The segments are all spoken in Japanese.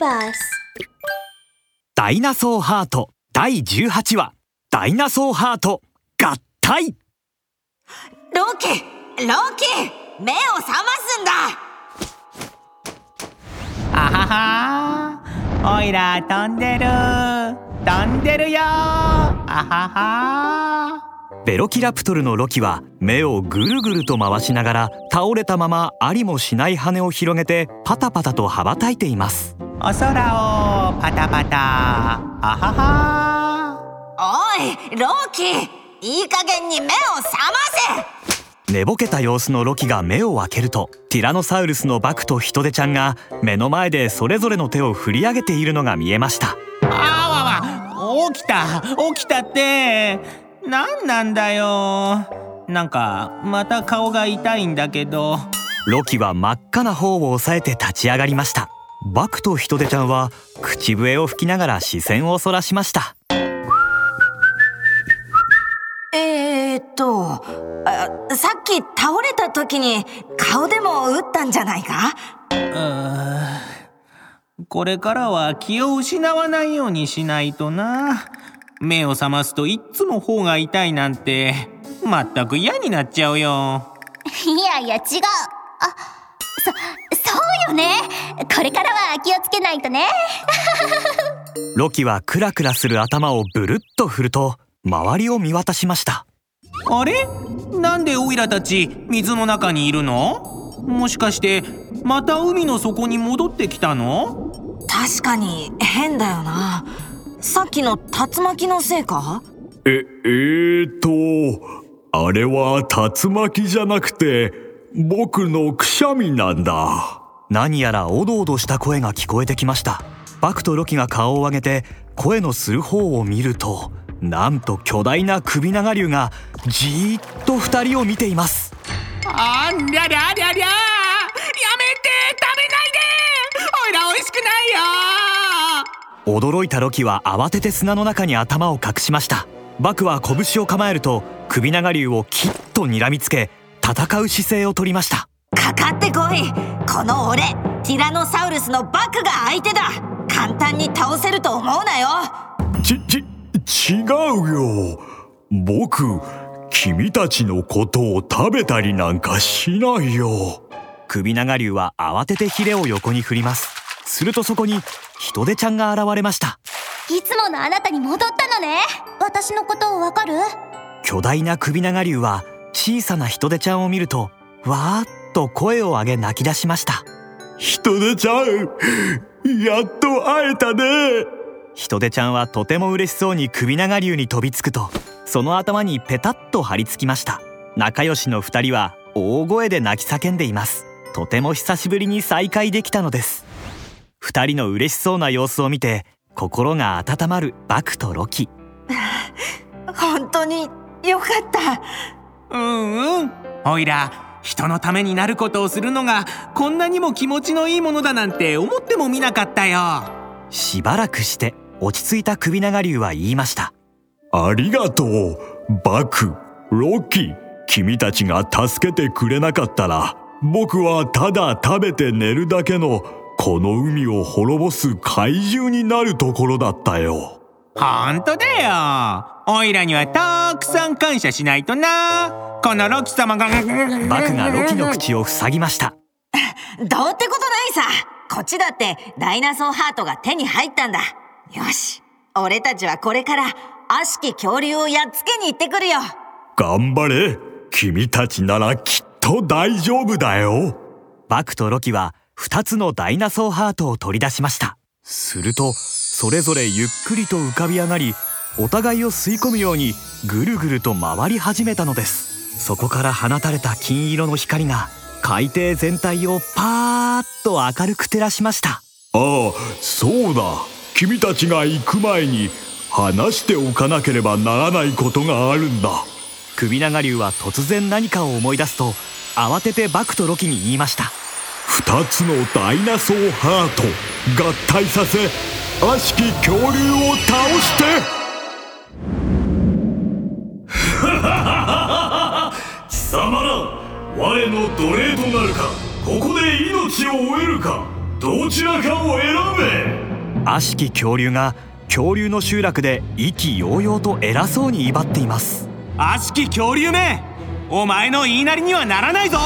バスダイナソーハート第18話。ダイナソーハート合体。ロキロキ目を覚ますんだ。あはは。おいら飛んでる。飛んでるよ。あははベロキラプトルのロキは目をぐるぐると回しながら倒れたままありもしない羽を広げてパタパタと羽ばたいています。お空をパタパタあははおいロキいい加減に目を覚ませ。寝ぼけた様子のロキが目を開けるとティラノサウルスのバクとヒトデちゃんが目の前でそれぞれの手を振り上げているのが見えました。あわわ起きた起きたって何なんだよ。なんかまた顔が痛いんだけど。ロキは真っ赤な方を押さえて立ち上がりました。バクとヒトデちゃんは口笛を吹きながら視線をそらしました。えー、っとあさっき倒れた時に顔でも打ったんじゃないか？うーこれからは気を失わないようにしないとな目を覚ますといっつも方が痛いなんて全く嫌になっちゃうよ。いやいや違う。あそそうよね。これからは気をつけないとね。ロキはクラクラする頭をブルッと振ると周りを見渡しました。あれ？なんでオイラたち水の中にいるの？もしかしてまた海の底に戻ってきたの？確かに変だよなさっきの竜巻のせいか？え、えーと、あれは竜巻じゃなくて、僕のくしゃみなんだ。何やらおどおどした声が聞こえてきました。バクとロキが顔を上げて声のする方を見るとなんと巨大な首長竜がじーっと二人を見ています。ありゃりゃりゃりゃやめて食べないでオイラ美味しくないよ驚いたロキは慌てて砂の中に頭を隠しました。バクは拳を構えると首長竜をきっと睨みつけ戦う姿勢をとりました。かかってこい。この俺ティラノサウルスのバクが相手だ。簡単に倒せると思うなよ。ち、ち、違うよ。僕、君たちのことを食べたりなんかしないよ。首長竜は慌ててヒレを横に振ります。するとそこにヒトデちゃんが現れました。いつものあなたに戻ったのね。私のことわかる？巨大な首長竜は小さなヒトデちゃんを見るとわーっと声を上げ泣き出しました。ヒトデちゃん、やっと会えたね。ヒトデちゃんはとても嬉しそうに首長竜に飛びつくとその頭にペタッと張り付きました。仲良しの二人は大声で泣き叫んでいます。とても久しぶりに再会できたのです二人の嬉しそうな様子を見て心が温まるバクとロキ。本当によかった。うんうん。おいら人のためになることをするのがこんなにも気持ちのいいものだなんて思ってもみなかったよ。しばらくして落ち着いた首長竜は言いました。ありがとう、バク、ロキ。君たちが助けてくれなかったら、僕はただ食べて寝るだけのこの海を滅ぼす怪獣になるところだったよ。ほんとだよ。おいらにはたくさん感謝しないとな。このロキ様が。バクがロキの口を塞ぎました。どうってことないさ。こっちだってダイナソーハートが手に入ったんだ。よし。俺たちはこれから悪しき恐竜をやっつけに行ってくるよ。頑張れ。君たちならきっと大丈夫だよ。バクとロキは2つのダイナソーハートを取り出しました。するとそれぞれゆっくりと浮かび上がりお互いを吸い込むようにぐるぐると回り始めたのです。そこから放たれた金色の光が海底全体をパーッと明るく照らしました。ああそうだ。君たちが行く前に話しておかなければならないことがあるんだ。首長竜は突然何かを思い出すと慌ててバクとロキに言いました二つのダイナソーハート合体させ悪しき恐竜を倒して。貴様ら我の奴隷となるかここで命を終えるかどちらかを選べ。悪しき恐竜が恐竜の集落で意気揚々と偉そうに威張っています。悪しき恐竜めお前の言いなりにはならないぞ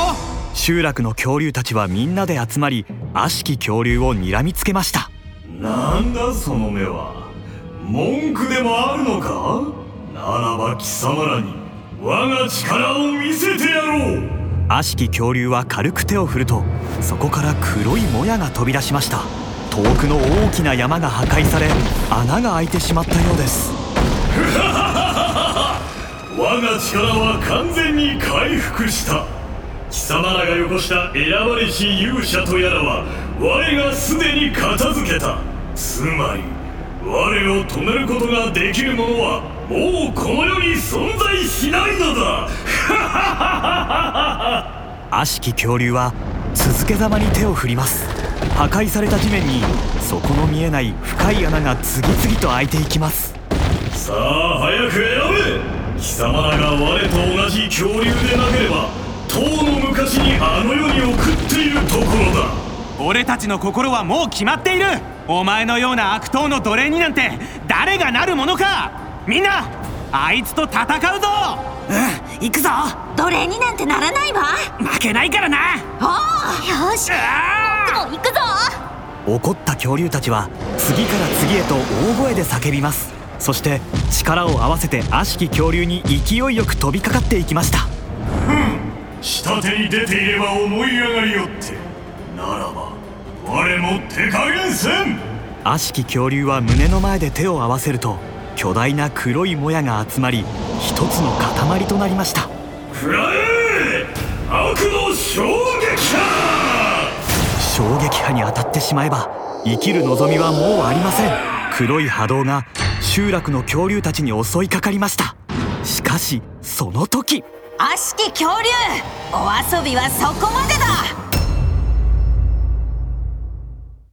集落の恐竜たちはみんなで集まり悪しき恐竜を睨みつけました。なんだその目は。文句でもあるのか？ならば貴様らに我が力を見せてやろう。悪しき恐竜は軽く手を振るとそこから黒いもやが飛び出しました。遠くの大きな山が破壊され穴が開いてしまったようです。我が力は完全に回復した貴様らがよこした選ばれし勇者とやらは我がすでに片付けた。つまり我を止めることができる者はもうこの世に存在しないのだ。悪しき恐竜は続けざまに手を振ります。破壊された地面に底の見えない深い穴が次々と開いていきます。さあ早く選べ。貴様らが我と同じ恐竜でなければとうの昔にあの世に送っているところだ。俺たちの心はもう決まっている。お前のような悪党の奴隷になんて誰がなるものか。みんなあいつと戦うぞ。うん行くぞ。奴隷になんてならないわ。負けないからな。およし。あ僕も行くぞ。怒った恐竜たちは次から次へと大声で叫びます。そして力を合わせて悪しき恐竜に勢いよく飛びかかっていきました下手に出ていれば思い上がりよって。ならば我も手加減せん。悪しき恐竜は胸の前で手を合わせると巨大な黒いもやが集まり一つの塊となりました。食らえ悪の衝撃波！衝撃波に当たってしまえば生きる望みはもうありません。黒い波動が集落の恐竜たちに襲いかかりました。しかしその時悪しき恐竜。お遊びはそこまでだ。